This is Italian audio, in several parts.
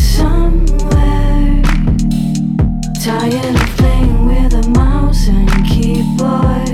Somewhere, tired of playing with a mouse and keyboard.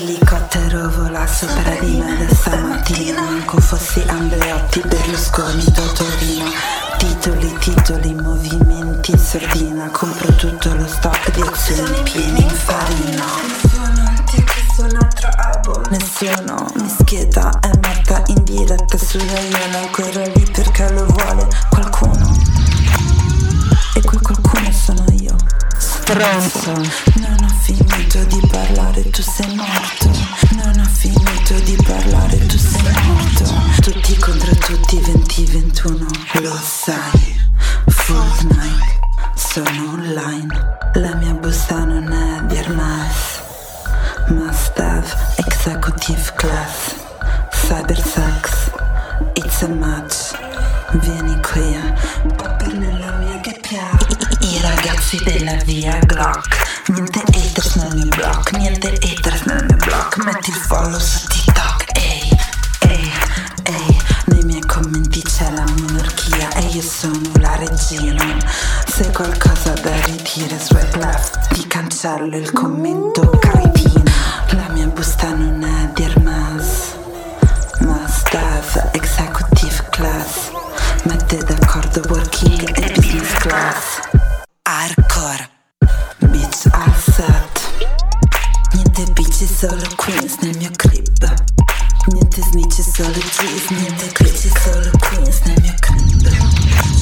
Elicottero vola sopra di me da stamattina Manco fossi Andreotti, Berlusconi, Totorino. Titoli, titoli, movimenti in sordina. Compro tutto lo stock di azioni pieni in farina Nessuno ti un altro album Nessuno mi schieda, è morta in diretta sulla iena Ancora lì perché lo vuole qualcuno. E quel qualcuno sono io. Stronzo. Non ho finito di parlare, tu sei morto. Non ho finito di parlare, tu sei morto. Tutti contro tutti, 2021 Lo sai Fortnite Sono online. La mia busta non è di Hermes Must have executive class. Cybersex It's a match Vieni qui Papper nella mia che piace I ragazzi della via Glock. Niente haters nel mio blog Niente haters nel mio blog Metti il follow su TikTok Ehi, ehi, ehi. Nei miei commenti c'è la monarchia E io sono la regina. Se hai qualcosa da ridire Swipe left. Ti cancello il commento caritina La mia busta non è King Leave Class Arkor Bitch Asset Nie te bicie solo queens, na mio klip Nie te znicie solo G's, nie te klicie solo queens, na mio klip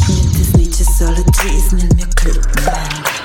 Nie te znicie solo G's, na mio klip